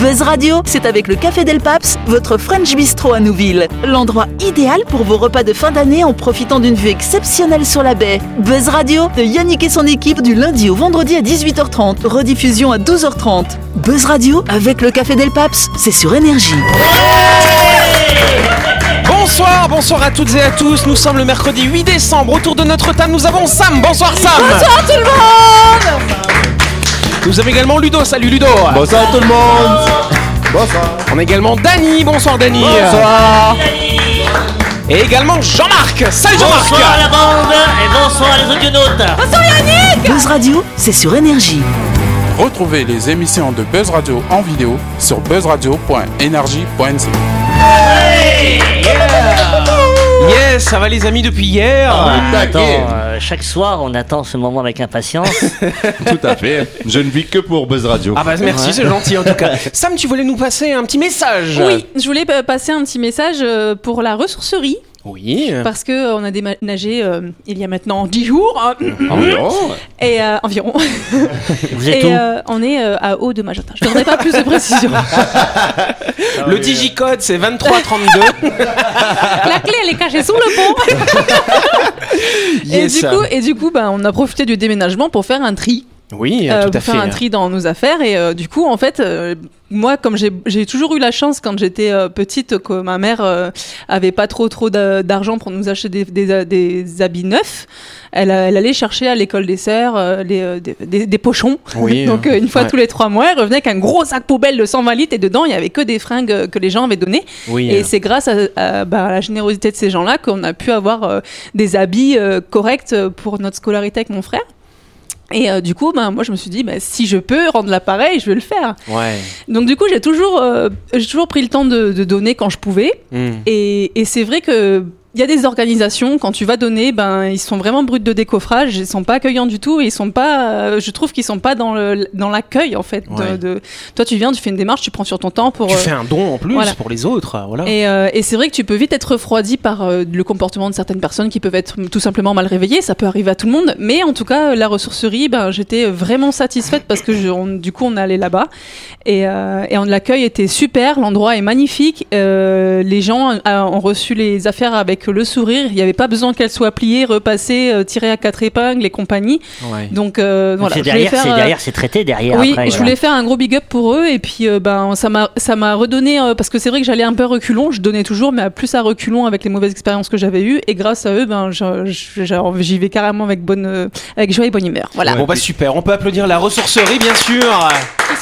Buzz Radio, c'est avec le Café Del Paps, votre French Bistro à Nouville. L'endroit idéal pour vos repas de fin d'année en profitant d'une vue exceptionnelle sur la baie. Buzz Radio, de Yannick et son équipe du lundi au vendredi à 18h30, rediffusion à 12h30. Buzz Radio, avec le Café Del Paps, c'est sur Énergie. Bonsoir, bonsoir à toutes et à tous. Nous sommes le mercredi 8 décembre. Autour de notre table, nous avons Sam. Bonsoir Sam. Bonsoir tout le monde Nous avons également Ludo. Salut Ludo. Bonsoir tout le monde Bonsoir On a également Dany. Bonsoir Dany. Bonsoir Et également Jean-Marc. Salut Jean-Marc. Bonsoir la bande et bonsoir les audionautes. Buzz Radio, c'est sur Énergie. Retrouvez les émissions de Buzz Radio en vidéo sur buzzradio.energie.nc. Yes, ça va les amis depuis hier. Ah, taquet. attends, euh, chaque soir on attend ce moment avec impatience. Tout à fait. Je ne vis que pour Buzz Radio. Ah bah merci, c'est gentil en tout cas. Sam, tu voulais nous passer un petit message Oui, je voulais pa- passer un petit message euh, pour la ressourcerie Oui. parce que euh, on a déménagé euh, il y a maintenant 10 jours hein, Environ. et euh, environ Vous êtes et où euh, on est euh, à haut de Magenta. Je ne donnerai pas plus de précision. Le digicode c'est 2332. La clé elle est cachée sous le pont. Yes. Et du coup, et du coup, ben, on a profité du déménagement pour faire un tri. Oui, Euh, tout à pour fait. un tri dans nos affaires et euh, du coup en fait euh, moi comme j'ai toujours eu la chance quand j'étais petite que ma mère avait pas trop trop d'a- d'argent pour nous acheter des, des, des habits neufs elle, allait chercher à l'école des sœurs les, des, pochons Oui, donc une fois ouais. tous les trois mois elle revenait avec un gros sac poubelle de 120 litres et dedans il y avait que des fringues que les gens avaient données Oui. et c'est grâce à, à, bah, à la générosité de ces gens-là qu'on a pu avoir euh, des habits euh, corrects pour notre scolarité avec mon frère. Et euh, du coup, ben, moi, je me suis dit, ben, si je peux rendre l'appareil, je vais le faire. Ouais. Donc, du coup, j'ai toujours, euh, j'ai toujours pris le temps de, de donner quand je pouvais. Hmm. Et, et c'est vrai que il y a des organisations, quand tu vas donner, ben, ils sont vraiment bruts de décoffrage, ils sont pas accueillants du tout, et ils sont pas, euh, je trouve qu'ils sont pas dans le, dans l'accueil, en fait. de- Ouais. de, toi, tu viens, tu fais une démarche, tu prends sur ton temps pour. Tu euh, fais un don en plus voilà. pour les autres, voilà. et, euh, et c'est vrai que tu peux vite être refroidi par euh, le comportement de certaines personnes qui peuvent être tout simplement mal réveillées. Ça peut arriver à tout le monde. Mais en tout cas, la ressourcerie, ben, j'étais vraiment satisfaite parce que je- on- du coup, on est allé là-bas. Et, euh, et on- l'accueil était super. L'endroit est magnifique. Euh, les gens euh, ont reçu les affaires avec le sourire. Il n'y avait pas besoin qu'elles soient pliées, repassées, euh, tirées à quatre épingles et compagnie. Ouais. Donc, euh, voilà. c'est Je voulais derrière, faire, c'est euh, derrière, c'est traité derrière. oui, après, je voilà. voulais faire un gros big up pour eux et puis euh, ben ça m'a ça m'a redonné euh, parce que c'est vrai que j'allais un peu reculon, je donnais toujours mais à plus à reculon avec les mauvaises expériences que j'avais eues et grâce à eux ben j'y vais carrément avec bonne euh, avec joie et bonne humeur. Voilà. Bon bah super, on peut applaudir la ressourcerie bien sûr.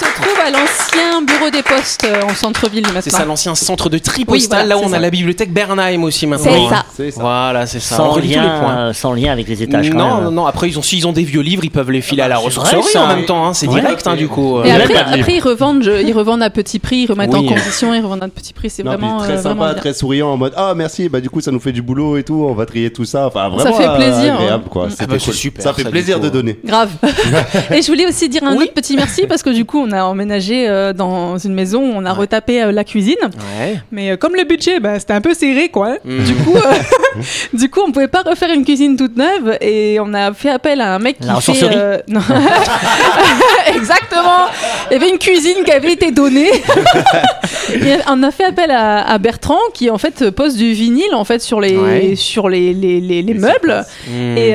Il se trouve à l'ancien bureau des postes euh, en centre-ville maintenant. C'est ça l'ancien centre de tri Oui, postal, voilà, là où on a ça. la bibliothèque Bernheim aussi maintenant. C'est ça. C'est ça. Voilà, c'est ça. sans on relie tous les lien, points. euh, sans lien avec les étages. quand Non, même. non, non, après ils ont, s'ils ont des vieux livres, ils peuvent les filer à la c'est ressourcerie vrai, ça. en même temps, hein, c'est Ouais. direct hein, du coup. Et euh. après, ils revendent je- ils revendent à petit prix, ils remettent Oui. en condition, ils revendent à petit prix, c'est vraiment très euh, sympa, très souriant en mode ah merci bah du coup ça nous fait du boulot et tout on va trier tout ça enfin vraiment fait plaisir, quoi Ah bah, ça fait ça, plaisir de donner Grave. et je voulais aussi dire un autre petit merci parce que du coup, on a emménagé euh, dans une maison où on a retapé euh, la cuisine. Ouais. Mais euh, comme le budget, bah, c'était un peu serré, quoi. Mhm. Du coup, du coup, on pouvait pas refaire une cuisine toute neuve et on a fait appel à un mec qui La fait. non. Exactement. Il y avait une cuisine qui avait été donnée. Et on a fait appel à, à Bertrand qui en fait pose du vinyle en fait sur les Ouais. sur les les, les, les meubles. Hmm. Et,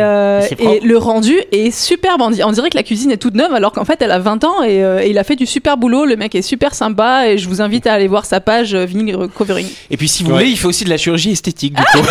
Et le rendu est superbe. On di- on dirait que la cuisine est toute neuve alors qu'en fait elle a 20 ans et, et il a fait du super boulot. Le mec est super sympa et je vous invite à aller voir sa page euh, Vinyl Covering. Et puis si vous Ouais. voulez, il fait aussi de la chirurgie esthétique du coup.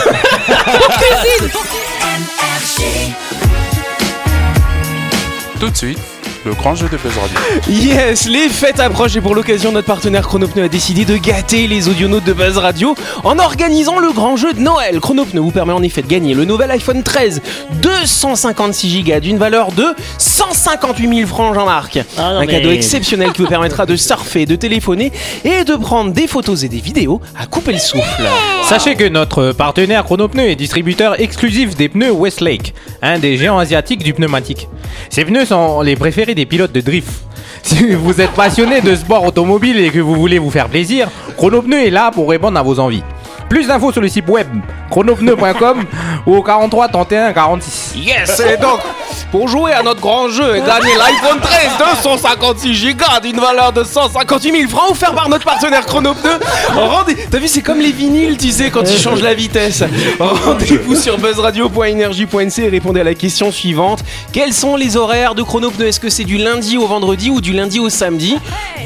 Tout de suite, le grand jeu de Buzz Radio. Yes, les fêtes approchent et pour l'occasion, notre partenaire Chronopneu a décidé de gâter les audionautes de Buzz Radio en organisant le grand jeu de Noël. Chronopneu vous permet en effet de gagner le nouvel iPhone 13 256 Go d'une valeur de 158 000 francs, Jean-Marc. Ah Un mais- cadeau exceptionnel qui vous permettra de surfer, de téléphoner et de prendre des photos et des vidéos à couper le souffle. Sachez que notre partenaire Chronopneu est distributeur exclusif des pneus Westlake, un des géants asiatiques du pneumatique. Ces pneus sont les préférés des pilotes de drift. Si vous êtes passionné de sport automobile et que vous voulez vous faire plaisir, Chronopneu est là pour répondre à vos envies. Plus d'infos sur le site web chronopneu.com ou au 43 31 46. Yes Et donc, Pour jouer à notre grand jeu et gagner l'iPhone 13 256 Go d'une valeur de 158 000 francs offert par notre partenaire Chronopneu. Rendez... T'as vu, c'est comme les vinyles, tu sais, quand ils changent la vitesse. Rendez-vous sur buzzradio.energie.nc et répondez à la question suivante. Quels sont les horaires de Chronopneu Est-ce que c'est du lundi au vendredi ou du lundi au samedi?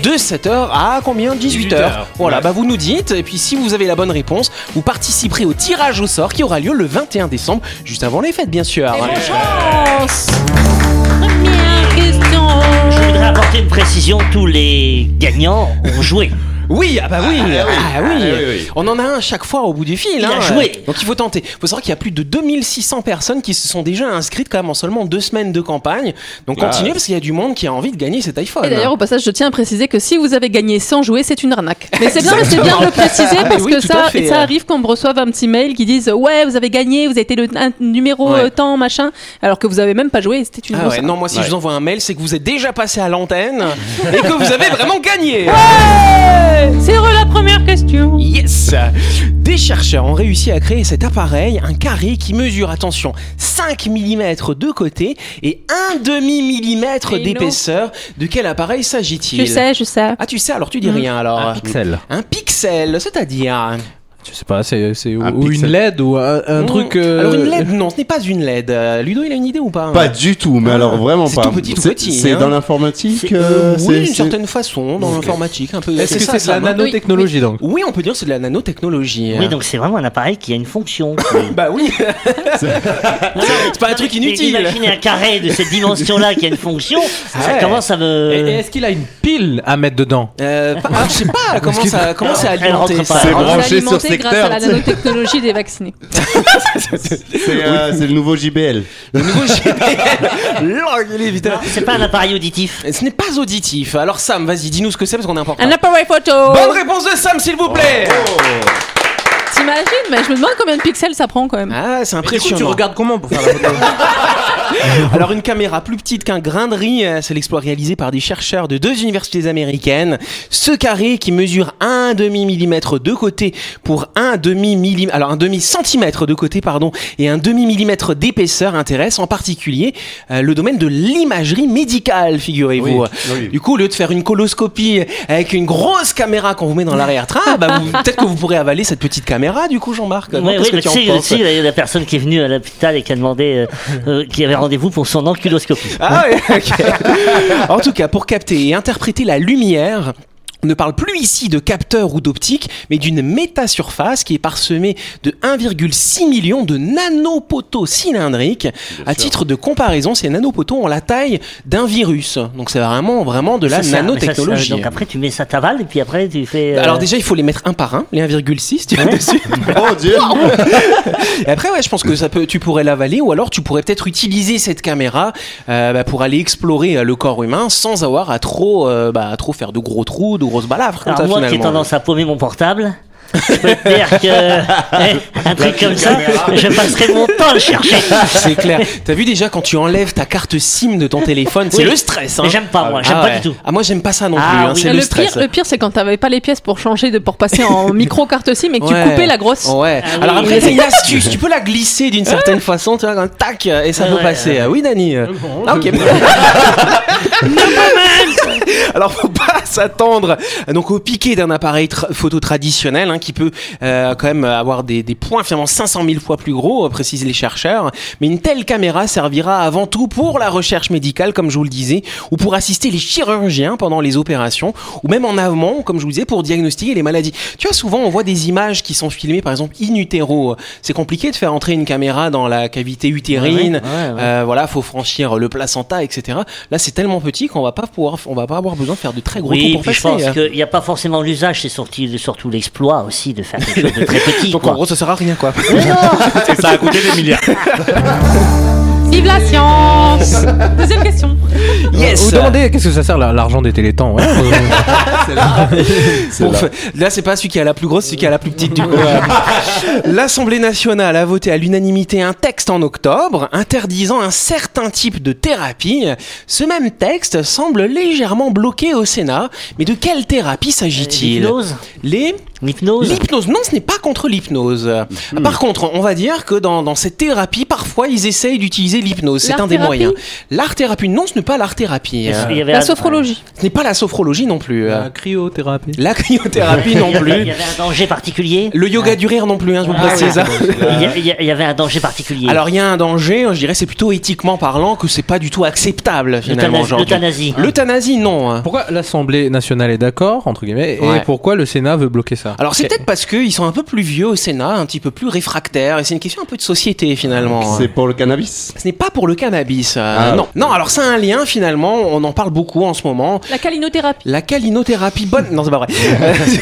De 7h à combien? 18h. 18h. Voilà, bah vous nous dites. Et puis si vous avez la bonne réponse, vous participerez au tirage au sort qui aura lieu le 21 décembre, juste avant les fêtes, bien sûr. Je voudrais apporter une précision. Tous les gagnants ont joué. Oui, ah bah oui, ah, oui. Ah oui, oui. On en a un chaque fois au bout du fil. Il hein. a joué. Donc il faut tenter. Il faut savoir qu'il y a plus de 2600 personnes qui se sont déjà inscrites quand même en seulement deux semaines de campagne. Donc Ah. continuez parce qu'il y a du monde qui a envie de gagner cet iPhone. Et d'ailleurs, au passage, je tiens à préciser que si vous avez gagné sans jouer, c'est une arnaque. Mais c'est bien, c'est bien de le préciser Ah, parce oui, que ça, fait. ça arrive qu'on me reçoive un petit mail qui dise Ouais, vous avez gagné, vous avez été le un numéro Ouais. euh, temps, machin, alors que vous avez même pas joué, c'était une Ah ouais, arnaque. non, moi si Ouais. je vous envoie un mail, c'est que vous êtes déjà passé à l'antenne et que vous avez vraiment gagné. C'est re- la première question. Yes Des chercheurs ont réussi à créer cet appareil, un carré qui mesure, attention, 5 mm de côté et 1 demi millimètre Et non. d'épaisseur. De quel appareil s'agit-il? Je sais, je sais. Ah tu sais, alors tu dis rien alors. Un pixel. Un pixel, c'est-à-dire? Je sais pas, c'est c'est ou, Un ou une. LED ou un, un Mmh. truc. euh, Alors une LED, non, ce n'est pas une LED. Euh, Ludo, il a une idée ou pas Pas du tout, mais Ah, alors vraiment c'est pas. tout petit, tout C'est- petit, C'est hein. dans l'informatique. C'est- euh, Oui, c'est- d'une c'est- certaine façon, dans l'informatique, un peu. Est-ce que ça, c'est de la hein nanotechnologie donc? Oui, on peut dire que c'est de la nanotechnologie. Oui, donc c'est vraiment un appareil qui a une fonction. Bah oui, c'est pas un truc inutile. Imaginez un carré de cette dimension-là qui a une fonction, ça Ouais. commence à me. Et- et Est-ce qu'il a une pile à mettre dedans? Euh, ah, je sais pas comment ça, comment c'est alimenté. ça? C'est branché sur grâce à la nanotechnologie des vaccinés. C'est euh, c'est le nouveau JBL. Le nouveau vite. C'est pas un appareil auditif. Ce n'est pas auditif. Alors Sam, vas-y, dis-nous ce que c'est parce qu'on est important. Un appareil photo. Bonne réponse de Sam, s'il vous plaît. T'imagines Mais je me demande combien de pixels ça prend quand même. Ah, c'est Du coup, impressionnant. tu regardes comment pour faire la photo? Alors une caméra plus petite qu'un grain de riz, euh, c'est l'exploit réalisé par des chercheurs de deux universités américaines. Ce carré qui mesure un demi millimètre de côté pour un demi millimètre, alors un demi centimètre de côté pardon, et un demi millimètre d'épaisseur intéresse en particulier euh, le domaine de l'imagerie médicale, figurez-vous. Oui, oui. Du coup, au lieu de faire une coloscopie avec une grosse caméra qu'on vous met dans l'arrière-train, bah, peut-être que vous pourrez avaler cette petite caméra, du coup, Jean-Marc. Oui, qu'est-ce oui, que mais tu en penses la, personne qui est venue à l'hôpital et qui a demandé, euh, euh, qui avait rendez-vous pour son enculoscopie. Ah ouais, ok. En tout cas, pour capter et interpréter la lumière. On ne parle plus ici de capteur ou d'optique, mais d'une métasurface qui est parsemée de 1,6 million de nanopoteaux cylindriques. à titre de comparaison, ces nanopoteaux ont la taille d'un virus. Donc c'est vraiment, vraiment de la Ça, ça, nanotechnologie. ça- donc après, tu mets ça t'avale et puis après, tu fais. euh, Alors déjà, il faut les mettre un par un, les 1,6, tu vois, dessus. Oh Dieu Et après, ouais, je pense que ça peut, tu pourrais l'avaler, ou alors tu pourrais peut-être utiliser cette caméra euh, bah, pour aller explorer euh, le corps humain sans avoir à trop, euh, bah, à trop faire de gros trous, de grosses balafres. comme Alors moi qui ai finalement. tendance à paumer mon portable, je peux te dire que eh, un truc comme ça, je passerai mon temps à le chercher. C'est clair. T'as vu déjà quand tu enlèves ta carte SIM de ton téléphone, c'est Oui. le stress. Hein. Mais j'aime pas moi, j'aime Ah pas ouais. du tout. Ah moi j'aime pas ça non Ah plus. hein. C'est le, le, stress. pire, le pire, c'est quand t'avais pas les pièces pour changer, de, pour passer en micro carte SIM et que Ouais. tu coupais la grosse. Ouais. Ah oui. Alors après, c'est une astuce. Tu peux la glisser d'une certaine façon, tu vois, comme tac, et ça Ouais, peut ouais, passer. ouais. Ah Oui, Dani. Ah, ok. Alors, faut pas s'attendre donc au piqué d'un appareil tra- photo traditionnel hein, qui peut euh, quand même avoir des, des points finalement 500 000 fois plus gros, euh, précisent les chercheurs. Mais une telle caméra servira avant tout pour la recherche médicale, comme je vous le disais, ou pour assister les chirurgiens pendant les opérations, ou même en amont, comme je vous disais, pour diagnostiquer les maladies. Tu vois, souvent on voit des images qui sont filmées, par exemple in utero. C'est compliqué de faire entrer une caméra dans la cavité utérine. Ouais, ouais, ouais. Euh, voilà, faut franchir le placenta, etc. Là, c'est tellement petit qu'on va pas pouvoir, on va pas avoir besoin de faire de très gros Oui, pour puis je passer. pense hein. qu'il n'y a pas forcément l'usage, c'est surtout l'exploit aussi de faire quelque chose de très petit. Donc quoi. en gros, ça sert à rien, quoi. Mais non Ça a coûté des milliards. Vive la science Deuxième question. Yes. Vous demandez qu'est-ce que ça sert la- l'argent des télétons ouais, euh, Pour fa- Là, c'est pas celui qui a la plus grosse, c'est celui qui a la plus petite du coup. L'Assemblée nationale a voté à l'unanimité un texte en octobre interdisant un certain type de thérapie. Ce même texte semble légèrement bloqué au Sénat. Mais de quelle thérapie s'agit-il? L'hypnose Les L'hypnose L'hypnose, non, ce n'est pas contre l'hypnose. Par contre, on va dire que dans, dans cette thérapie, parfois, ils essayent d'utiliser l'hypnose. C'est un des moyens. L'art-thérapie, non, ce n'est pas l'art-thérapie. Euh, La sophrologie. Ce n'est pas la sophrologie non plus. La cryothérapie. La cryothérapie non avait- Il plus. y avait un danger particulier Le yoga du rire non plus, hein, je vous Ah, précise. il y, a- il avait un danger particulier. Alors il y a un danger, je dirais c'est plutôt éthiquement parlant que c'est pas du tout acceptable finalement L'euthanasie- l'euthanasie. Non. hein. Pourquoi l'Assemblée nationale est d'accord, entre guillemets, Ouais. et pourquoi le Sénat veut bloquer ça? Alors c'est peut-être parce qu'ils sont un peu plus vieux au Sénat, un petit peu plus réfractaires, et c'est une question un peu de société finalement. C'est pour le cannabis. Ce n'est pas pour le cannabis. euh, Ah. Non, non. Alors c'est un lien finalement. On en parle beaucoup en ce moment. La calinothérapie. La calinothérapie bonne. Non, c'est pas vrai.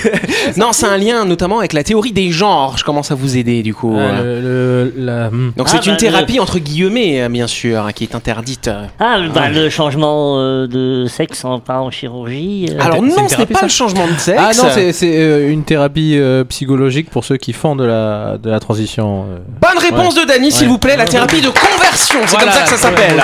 Non, c'est un lien notamment avec la théorie des genres. Je commence à vous aider du coup. Ah, euh. le, le- la-. Donc Ah, c'est une bah, thérapie entre guillemets, euh, bien sûr, hein, qui est interdite. Ah, le- le changement euh, de sexe en, pas en chirurgie. euh, Alors non, ce n'est pas ça le changement de sexe. Ah non, c'est c'est, euh, une thérapie euh, psychologique pour ceux qui font de la, de la transition. euh. Bonne réponse de Dany, s'il Ouais. vous plaît. La thérapie de conversion, c'est comme ça que ça s'appelle.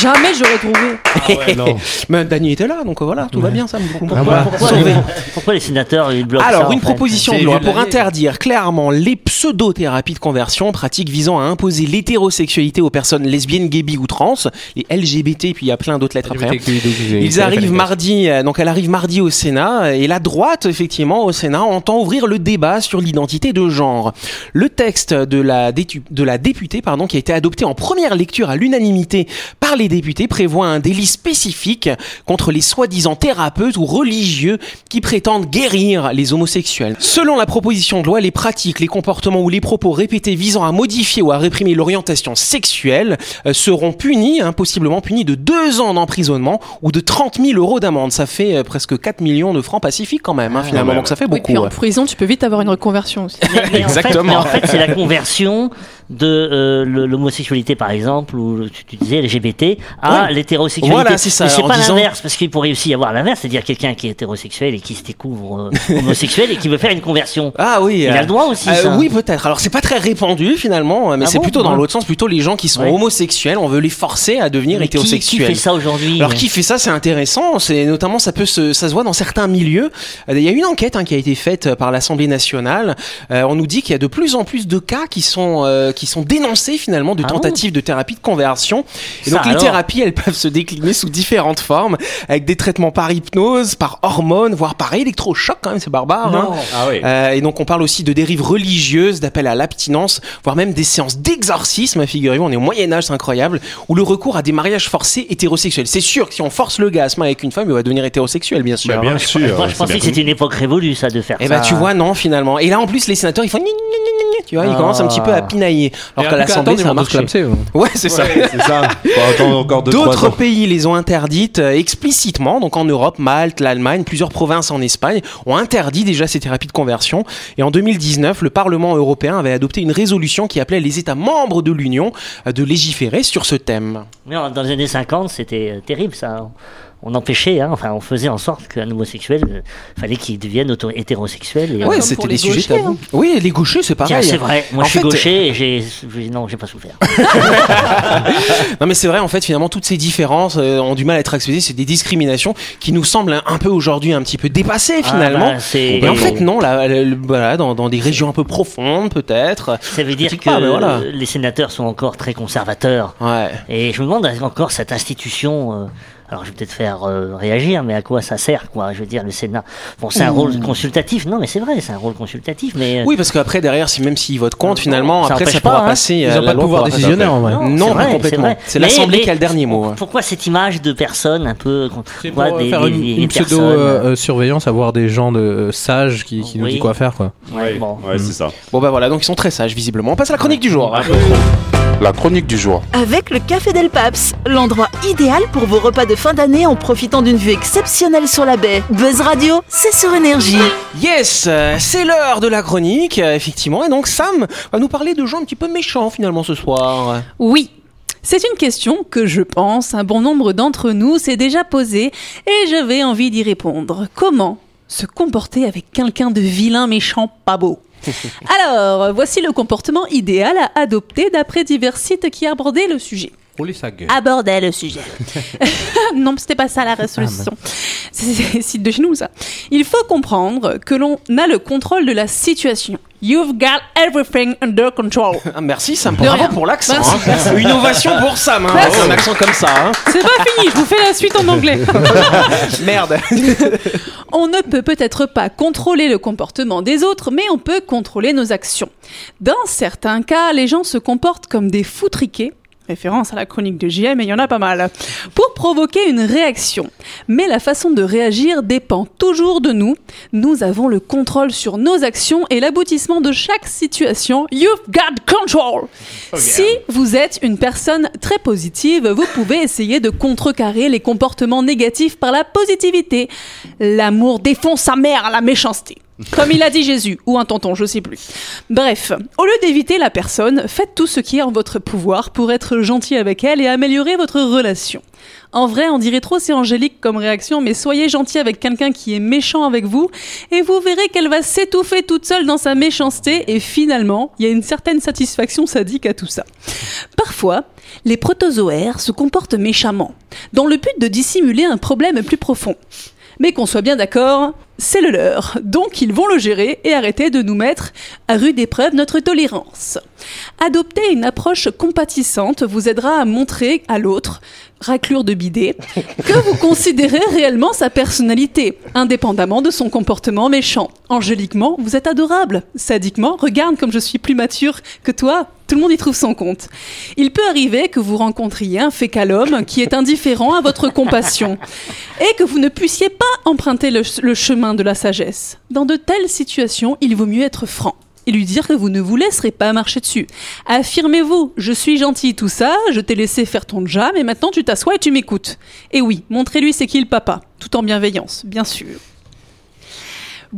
Jamais j'aurais trouvé. non. Mais Dany était là, donc voilà, tout va bien, ça. me pourquoi, pourquoi- pourquoi, sauvé. pourquoi les sénateurs ils bloquent Alors, une proposition de loi pour interdire clairement les pseudo-thérapies de conversion, pratiques visant à imposer l'hétérosexualité aux personnes lesbiennes, gays, bi ou trans, les LGBT, puis il y a plein d'autres lettres après. hein. Ils arrivent mardi, euh, donc elle arrive mardi au Sénat, et la droite, effectivement, au Sénat, entend ouvrir le débat sur l'identité de genre. Le texte de la, de la députée, pardon, qui a été adopté en première lecture à l'unanimité par les députés, prévoit un délit spécifique contre les soi-disant thérapeutes ou religieux qui prétendent guérir les homosexuels. Selon la proposition de loi, les pratiques, les comportements ou les propos répétés visant à modifier ou à réprimer l'orientation sexuelle euh, seront punis, hein, possiblement punis de deux ans d'emprisonnement ou de 30 000 euros d'amende. Ça fait euh, presque 4 millions de francs pacifiques quand même, hein, finalement, ouais, donc ça fait Oui, beaucoup. puis en prison, tu peux vite avoir une reconversion aussi. Mais- mais en fait- Exactement. mais En fait, c'est la conversion de euh, l'homosexualité, par exemple, ou tu, tu disais LGBT, à Ouais. l'hétérosexualité. Voilà, c'est ça, Mais c'est en pas l'inverse, parce qu'il pourrait aussi y avoir l'inverse, c'est-à-dire quelqu'un qui est hétérosexuel et qui se découvre euh, homosexuel et qui veut faire une conversion. Ah oui. Il euh, a le droit aussi, euh, ça. oui, peut-être. Alors c'est pas très répandu finalement, mais Ah c'est bon plutôt dans l'autre sens, plutôt les gens qui sont Ouais. homosexuels, on veut les forcer à devenir Mais qui, qui hétérosexuels. fait ça aujourd'hui Alors qui fait ça, c'est intéressant. C'est notamment ça peut se, ça se voit dans certains milieux. Euh, Il y a une enquête hein, qui a été faite par l'Assemblée nationale. Euh, on nous dit qu'il y a de plus en plus de cas qui sont euh, qui sont dénoncés finalement de Ah tentatives de thérapie de conversion. Et Ça donc thérapies, elles peuvent se décliner sous différentes formes, avec des traitements par hypnose, par hormones, voire par électrochoc. Quand même, c'est barbare. hein. Ah oui. Euh, et donc on parle aussi de dérives religieuses, d'appel à l'abstinence, voire même des séances d'exorcisme, figurez-vous, on est au Moyen Âge, c'est incroyable, ou le recours à des mariages forcés hétérosexuels. C'est sûr que si on force le gars à se marier avec une femme, il va devenir hétérosexuel, bien sûr. Bah, bien sûr. Moi, je c'est pensais que c'était une époque révolue, ça, de faire Et ça. bah tu vois, non, finalement. Et là en plus, les sénateurs, ils font... Tu vois, ils Ah. commencent un petit peu à pinailler. Alors qu'à l'Assemblée, ça a marché. Ouais, c'est ça. Ouais, c'est ça. Faut attendre encore deux, trois D'autres pays les ont interdites euh, explicitement, donc en Europe, Malte, l'Allemagne, plusieurs provinces en Espagne ont interdit déjà ces thérapies de conversion. Et en 2019, le Parlement européen avait adopté une résolution qui appelait les États membres de l'Union euh, de légiférer sur ce thème. Mais en- dans les années 50, c'était euh, terrible, ça. On empêchait, hein, enfin, on faisait en sorte qu'un homosexuel, euh, fallait qu'il devienne auto- hétérosexuel. Euh, comme c'était des sujets tabous. hein. Oui, les gauchers, c'est pareil. c'est vrai. Moi, En je suis fait- gaucher et j'ai, non, j'ai pas souffert. Non mais c'est vrai en fait finalement toutes ces différences euh, ont du mal à être acceptées, c'est des discriminations qui nous semblent un, un peu aujourd'hui un petit peu dépassées Ah, finalement. bah, c'est- Et en fait non, là, voilà, dans, dans des régions un peu profondes peut-être. Ça veut dire que pas, mais voilà. euh, les sénateurs sont encore très conservateurs. Ouais. Et je me demande encore cette institution. euh, alors je vais peut-être faire euh, réagir, mais à quoi ça sert, quoi? Je veux dire, le Sénat. Bon, c'est un rôle consultatif. Non, mais c'est vrai, c'est un rôle consultatif. Mais euh, Oui, parce qu'après, derrière, si même s'ils votent contre, Ça finalement, après, ça pas, pourra hein. passer. Ils euh, n'ont pas de pouvoir décisionnaire en vrai. Non, c'est vrai, complètement. C'est l'Assemblée qui a le dernier mot. hein. Pourquoi cette image de personnes un peu. C'est quoi, pour des- faire des- une, des une personnes, pseudo-surveillance, avoir des gens de euh, sages qui, qui nous disent quoi faire. Quoi. Ouais, bon. Ouais, c'est ça. Bon, bah voilà, donc ils sont très sages, visiblement. On passe à la chronique du jour. La chronique du jour. Avec le Café Del Paps, l'endroit idéal pour vos repas de fin d'année en profitant d'une vue exceptionnelle sur la baie. Buzz Radio, c'est sur énergie. Yes, c'est l'heure de la chronique, effectivement. Et donc, Sam va nous parler de gens un petit peu méchants, finalement, ce soir. Oui. C'est une question que je pense un bon nombre d'entre nous s'est déjà posée et j'avais envie d'y répondre. Comment se comporter avec quelqu'un de vilain, méchant, pas beau? Alors, voici le comportement idéal à adopter d'après divers sites qui abordaient le sujet. Rouler sa gueule. abordait le sujet. non, c'était pas ça la résolution. C'est c'est- c'est de chez nous ça. Il faut comprendre que l'on a le contrôle de la situation. You've got everything under control. Ah, merci Sam, De rien. bravo pour l'accent. Merci, hein. Une ovation pour Sam, hein, Merci. avec un accent comme ça. hein. C'est pas fini, je vous fais la suite en anglais. Merde. On ne peut peut-être pas contrôler le comportement des autres, mais on peut contrôler nos actions. Dans certains cas, les gens se comportent comme des foutriqués. Référence à la chronique de JM, et il y en a pas mal. Pour provoquer une réaction. Mais la façon de réagir dépend toujours de nous. Nous avons le contrôle sur nos actions et l'aboutissement de chaque situation. You've got control! Si vous êtes une personne très positive, vous pouvez essayer de contrecarrer les comportements négatifs par la positivité. L'amour défonce sa mère à la méchanceté. Comme il a dit Jésus, ou un tonton, je sais plus. Bref, au lieu d'éviter la personne, faites tout ce qui est en votre pouvoir pour être gentil avec elle et améliorer votre relation. En vrai, on dirait trop c'est angélique comme réaction, mais soyez gentil avec quelqu'un qui est méchant avec vous, et vous verrez qu'elle va s'étouffer toute seule dans sa méchanceté, et finalement, il y a une certaine satisfaction sadique à tout ça. Parfois, les protozoaires se comportent méchamment, dans le but de dissimuler un problème plus profond. Mais qu'on soit bien d'accord, c'est le leur. Donc ils vont le gérer et arrêter de nous mettre à rude épreuve notre tolérance. Adopter une approche compatissante vous aidera à montrer à l'autre, raclure de bidet, que vous considérez réellement sa personnalité, indépendamment de son comportement méchant. Angéliquement, vous êtes adorable. Sadiquement, regarde comme je suis plus mature que toi. Tout le monde y trouve son compte. Il peut arriver que vous rencontriez un fécal homme qui est indifférent à votre compassion et que vous ne puissiez pas emprunter le, le chemin de la sagesse. Dans de telles situations, il vaut mieux être franc et lui dire que vous ne vous laisserez pas marcher dessus. Affirmez-vous, je suis gentil, tout ça, je t'ai laissé faire ton job, et maintenant tu t'assois et tu m'écoutes. Et oui, montrez-lui c'est qui le papa, tout en bienveillance, bien sûr.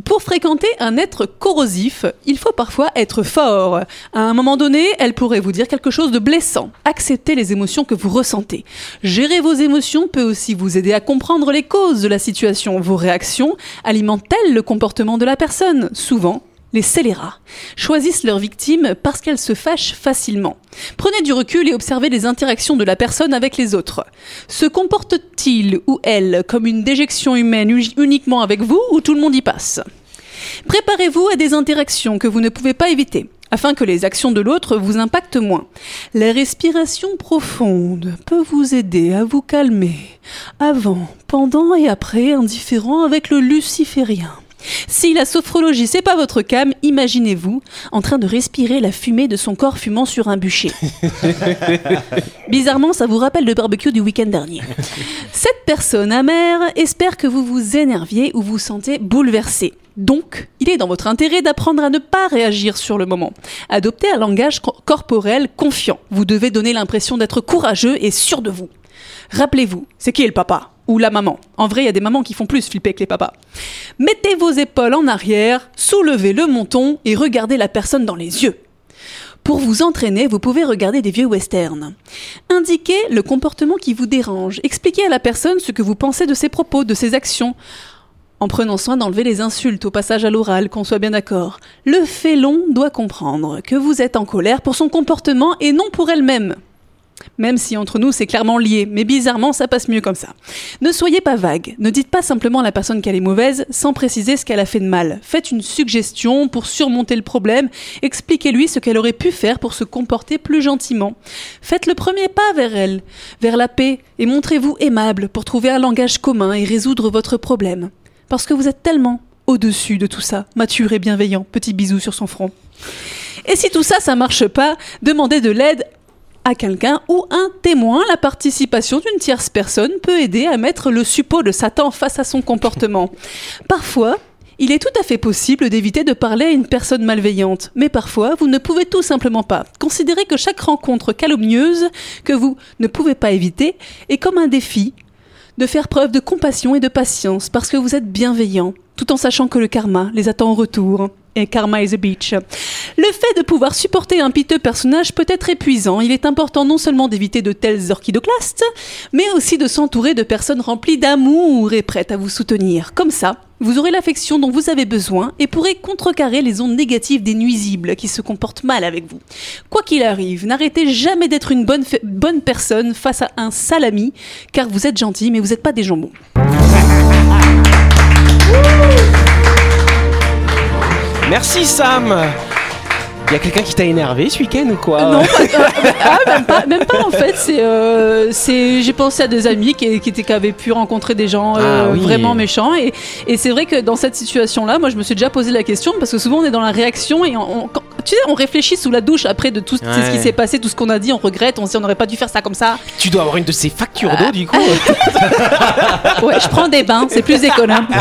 Pour fréquenter un être corrosif, il faut parfois être fort. À un moment donné, elle pourrait vous dire quelque chose de blessant. Acceptez les émotions que vous ressentez. Gérer vos émotions peut aussi vous aider à comprendre les causes de la situation. Vos réactions alimentent-elles le comportement de la personne? Souvent, les scélérats choisissent leurs victimes parce qu'elles se fâchent facilement. Prenez du recul et observez les interactions de la personne avec les autres. Se comporte-t-il ou elle comme une déjection humaine uni- uniquement avec vous ou tout le monde y passe? Préparez-vous à des interactions que vous ne pouvez pas éviter afin que les actions de l'autre vous impactent moins. La respiration profonde peut vous aider à vous calmer avant, pendant et après un différent avec le luciférien. Si la sophrologie c'est pas votre cam, imaginez-vous en train de respirer la fumée de son corps fumant sur un bûcher. Bizarrement, ça vous rappelle le barbecue du week-end dernier. Cette personne amère espère que vous vous énerviez ou vous sentez bouleversé. Donc, il est dans votre intérêt d'apprendre à ne pas réagir sur le moment. Adoptez un langage co- corporel confiant. Vous devez donner l'impression d'être courageux et sûr de vous. Rappelez-vous, c'est qui le papa? Ou la maman En vrai, il y a des mamans qui font plus flipper que les papas. Mettez vos épaules en arrière, soulevez le menton et regardez la personne dans les yeux. Pour vous entraîner, vous pouvez regarder des vieux westerns. Indiquez le comportement qui vous dérange. Expliquez à la personne ce que vous pensez de ses propos, de ses actions. En prenant soin d'enlever les insultes au passage à l'oral, qu'on soit bien d'accord. Le félon doit comprendre que vous êtes en colère pour son comportement et non pour elle-même. Même si entre nous c'est clairement lié, mais bizarrement ça passe mieux comme ça. Ne soyez pas vague, ne dites pas simplement à la personne qu'elle est mauvaise sans préciser ce qu'elle a fait de mal. Faites une suggestion pour surmonter le problème, expliquez-lui ce qu'elle aurait pu faire pour se comporter plus gentiment. Faites le premier pas vers elle, vers la paix, et montrez-vous aimable pour trouver un langage commun et résoudre votre problème. Parce que vous êtes tellement au-dessus de tout ça, mature et bienveillant, petit bisou sur son front. Et si tout ça, ça marche pas, demandez de l'aide à quelqu'un ou un témoin, la participation d'une tierce personne peut aider à mettre le suppôt de Satan face à son comportement. Parfois, il est tout à fait possible d'éviter de parler à une personne malveillante, mais parfois vous ne pouvez tout simplement pas. Considérez que chaque rencontre calomnieuse que vous ne pouvez pas éviter est comme un défi de faire preuve de compassion et de patience parce que vous êtes bienveillant, tout en sachant que le karma les attend en retour. Et Karma is a Beach. Le fait de pouvoir supporter un piteux personnage peut être épuisant. Il est important non seulement d'éviter de tels orchidoclastes, mais aussi de s'entourer de personnes remplies d'amour et prêtes à vous soutenir. Comme ça, vous aurez l'affection dont vous avez besoin et pourrez contrecarrer les ondes négatives des nuisibles qui se comportent mal avec vous. Quoi qu'il arrive, n'arrêtez jamais d'être une bonne, bonne personne face à un salami, car vous êtes gentil, mais vous n'êtes pas des jambons. Merci Sam Il y a quelqu'un qui t'a énervé ce week-end ou quoi? Non, pas, euh, ah, même, pas, même pas, en fait. C'est, euh, c'est, j'ai pensé à des amis qui, qui, étaient- qui avaient pu rencontrer des gens euh, Ah oui. vraiment méchants. Et, et c'est vrai que dans cette situation-là, moi, je me suis déjà posé la question parce que souvent on est dans la réaction et on, on- quand- tu sais, on réfléchit sous la douche après de tout ce- ce qui s'est passé, tout ce qu'on a dit, on regrette, on se dit on n'aurait pas dû faire ça comme ça. Tu dois avoir une de ces factures d'eau du coup Ouais, je prends des bains, c'est plus économe.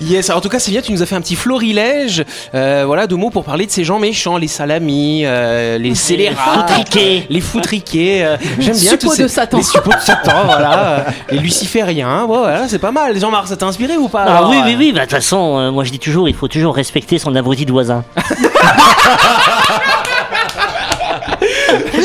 Yes, alors en tout cas c'est bien, tu nous as fait un petit florilège euh, voilà, de mots pour parler de ces gens méchants, les salamis, euh, les scélérats, Foutriqués. les foutriqués. euh, J'aime bien tous ces- de Satan. Les suppôts de Satan, voilà. euh, Les lucifériens, ouais, voilà, c'est pas mal. Jean-Marc, ça t'a inspiré ou pas Ah oui, oui, oui, bah, de toute façon, euh, moi je dis toujours, il faut toujours respecter son abruti de voisin.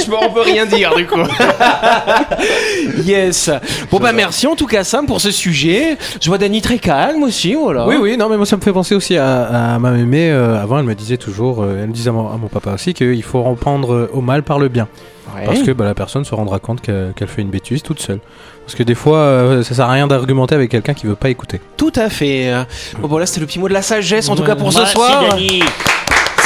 Je on peut rien dire du coup. yes. Bon bah merci en tout cas Sam pour ce sujet. Je vois Dany très calme aussi, voilà. Oui, oui, non, mais moi ça me fait penser aussi à, à ma mémé. euh, avant, elle me disait toujours, euh, elle me disait à mon, à mon papa aussi, qu'il faut reprendre euh, au mal par le bien. Ouais. Parce que bah, la personne se rendra compte qu'elle fait une bêtise toute seule. Parce que des fois, euh, ça sert à rien d'argumenter avec quelqu'un qui veut pas écouter. Tout à fait. Bon voilà, c'était le petit mot de la sagesse en tout cas pour ce Merci, soir.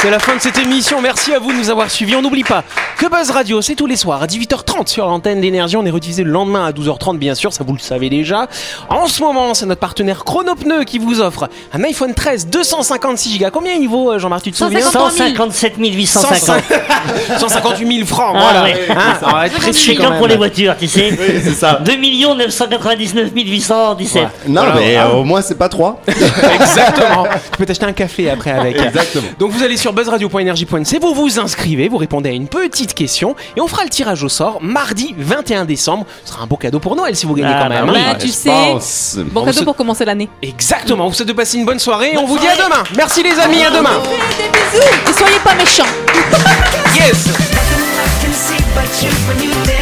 C'est la fin de cette émission. Merci à vous de nous avoir suivis. On n'oublie pas que Buzz Radio, c'est tous les soirs à 18h30 sur l'antenne d'énergie. On est rediffusé le lendemain à 12h30, bien sûr. Ça, vous le savez déjà. En ce moment, c'est notre partenaire Chronopneu qui vous offre un iPhone 13 256 Go. Combien il vaut, euh, Jean-Marc, tu te souviens 157 850. 158 000 francs. Ah, voilà. ouais. Hein, on va être précis C'est quand comme pour les voitures, tu sais. Oui, c'est ça. 2 999 817. Non, Voilà, mais euh, au moins, c'est pas 3. Exactement. tu peux t'acheter un café après avec. Exactement. Donc vous allez sur buzzradio.energie.nc, vous vous inscrivez, vous répondez à une petite question et on fera le tirage au sort mardi 21 décembre. Ce sera un beau cadeau pour Noël si vous gagnez Ah, quand même. bah hein. Bah, tu je sais, pense. bon On cadeau pour commencer l'année. Exactement, vous souhaite de passer une bonne soirée et on vous dit à demain. Merci les amis, à demain. Des bisous et soyez pas méchants. Yes. can see but you when you dance, dance,